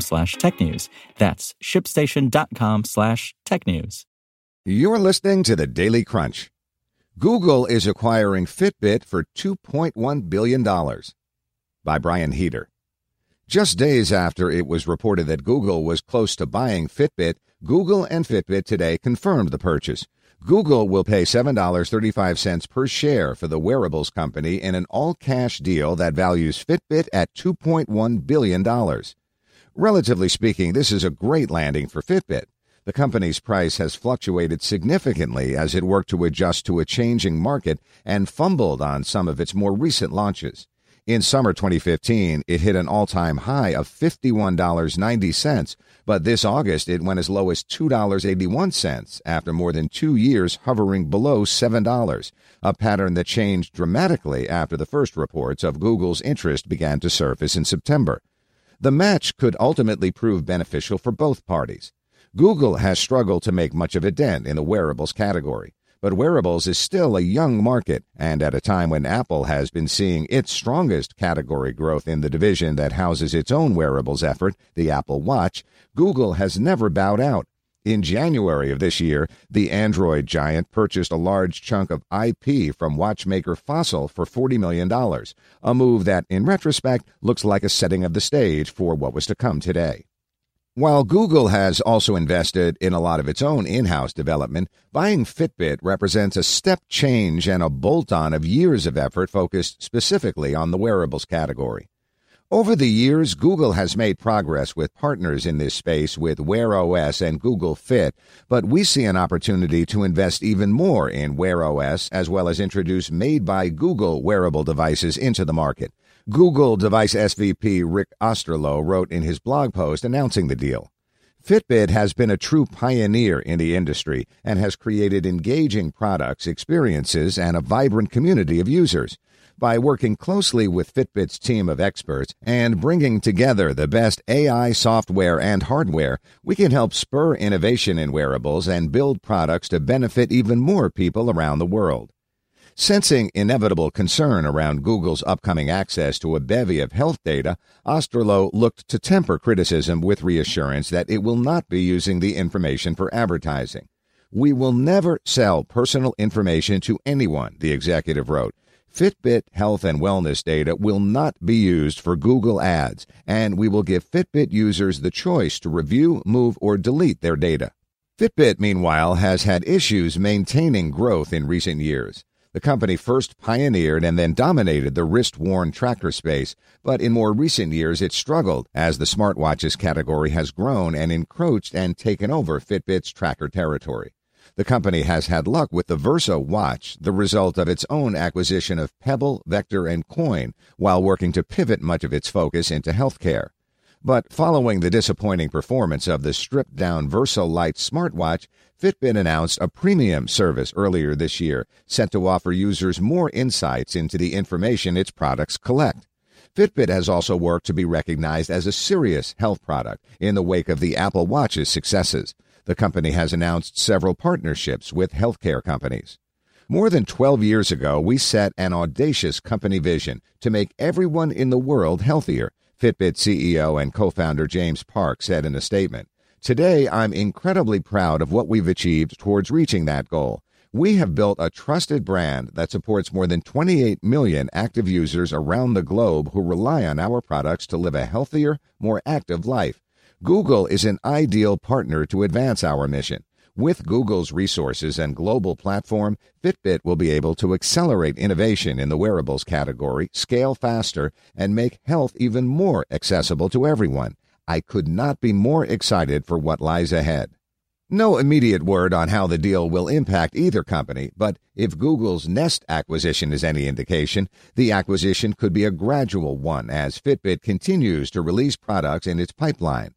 slash tech news. That's shipstation.com slash tech news. You're listening to the Daily Crunch. Google is acquiring Fitbit for $2.1 billion. By Brian Heater. Just days after it was reported that Google was close to buying Fitbit, Google and Fitbit today confirmed the purchase. Google will pay $7.35 per share for the wearables company in an all cash deal that values Fitbit at $2.1 billion. Relatively speaking, this is a great landing for Fitbit. The company's price has fluctuated significantly as it worked to adjust to a changing market and fumbled on some of its more recent launches. In summer 2015, it hit an all time high of $51.90, but this August it went as low as $2.81 after more than two years hovering below $7, a pattern that changed dramatically after the first reports of Google's interest began to surface in September. The match could ultimately prove beneficial for both parties. Google has struggled to make much of a dent in the wearables category, but wearables is still a young market, and at a time when Apple has been seeing its strongest category growth in the division that houses its own wearables effort, the Apple Watch, Google has never bowed out. In January of this year, the Android giant purchased a large chunk of IP from watchmaker Fossil for $40 million, a move that, in retrospect, looks like a setting of the stage for what was to come today. While Google has also invested in a lot of its own in house development, buying Fitbit represents a step change and a bolt on of years of effort focused specifically on the wearables category. Over the years, Google has made progress with partners in this space with Wear OS and Google Fit, but we see an opportunity to invest even more in Wear OS as well as introduce made by Google wearable devices into the market. Google device SVP Rick Osterloh wrote in his blog post announcing the deal. Fitbit has been a true pioneer in the industry and has created engaging products, experiences, and a vibrant community of users. By working closely with Fitbit's team of experts and bringing together the best AI software and hardware, we can help spur innovation in wearables and build products to benefit even more people around the world. Sensing inevitable concern around Google's upcoming access to a bevy of health data, Osterloh looked to temper criticism with reassurance that it will not be using the information for advertising. We will never sell personal information to anyone, the executive wrote. Fitbit health and wellness data will not be used for Google ads, and we will give Fitbit users the choice to review, move, or delete their data. Fitbit, meanwhile, has had issues maintaining growth in recent years. The company first pioneered and then dominated the wrist worn tracker space, but in more recent years it struggled as the smartwatches category has grown and encroached and taken over Fitbit's tracker territory. The company has had luck with the Versa watch, the result of its own acquisition of Pebble, Vector, and Coin, while working to pivot much of its focus into healthcare. But following the disappointing performance of the stripped down Versa Lite smartwatch, Fitbit announced a premium service earlier this year set to offer users more insights into the information its products collect. Fitbit has also worked to be recognized as a serious health product in the wake of the Apple Watch's successes. The company has announced several partnerships with healthcare companies. More than 12 years ago, we set an audacious company vision to make everyone in the world healthier Fitbit CEO and co founder James Park said in a statement. Today, I'm incredibly proud of what we've achieved towards reaching that goal. We have built a trusted brand that supports more than 28 million active users around the globe who rely on our products to live a healthier, more active life. Google is an ideal partner to advance our mission. With Google's resources and global platform, Fitbit will be able to accelerate innovation in the wearables category, scale faster, and make health even more accessible to everyone. I could not be more excited for what lies ahead. No immediate word on how the deal will impact either company, but if Google's Nest acquisition is any indication, the acquisition could be a gradual one as Fitbit continues to release products in its pipeline.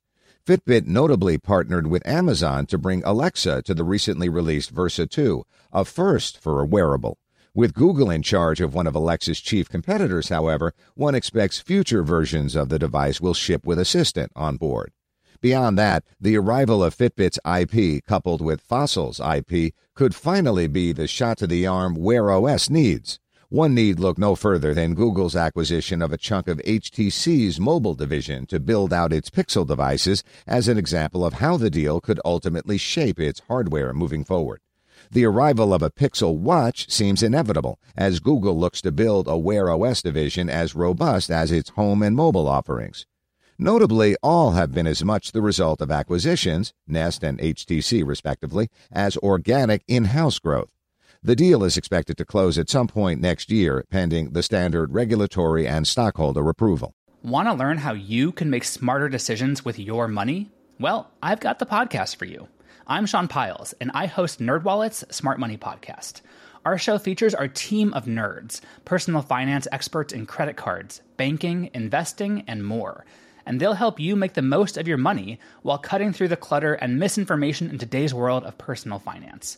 Fitbit notably partnered with Amazon to bring Alexa to the recently released Versa 2, a first for a wearable. With Google in charge of one of Alexa's chief competitors, however, one expects future versions of the device will ship with Assistant on board. Beyond that, the arrival of Fitbit's IP coupled with Fossil's IP could finally be the shot to the arm Wear OS needs. One need look no further than Google's acquisition of a chunk of HTC's mobile division to build out its Pixel devices as an example of how the deal could ultimately shape its hardware moving forward. The arrival of a Pixel Watch seems inevitable as Google looks to build a Wear OS division as robust as its home and mobile offerings. Notably, all have been as much the result of acquisitions, Nest and HTC respectively, as organic in house growth. The deal is expected to close at some point next year, pending the standard regulatory and stockholder approval. Want to learn how you can make smarter decisions with your money? Well, I've got the podcast for you. I'm Sean Pyles, and I host NerdWallet's Smart Money Podcast. Our show features our team of nerds, personal finance experts in credit cards, banking, investing, and more – and they'll help you make the most of your money while cutting through the clutter and misinformation in today's world of personal finance.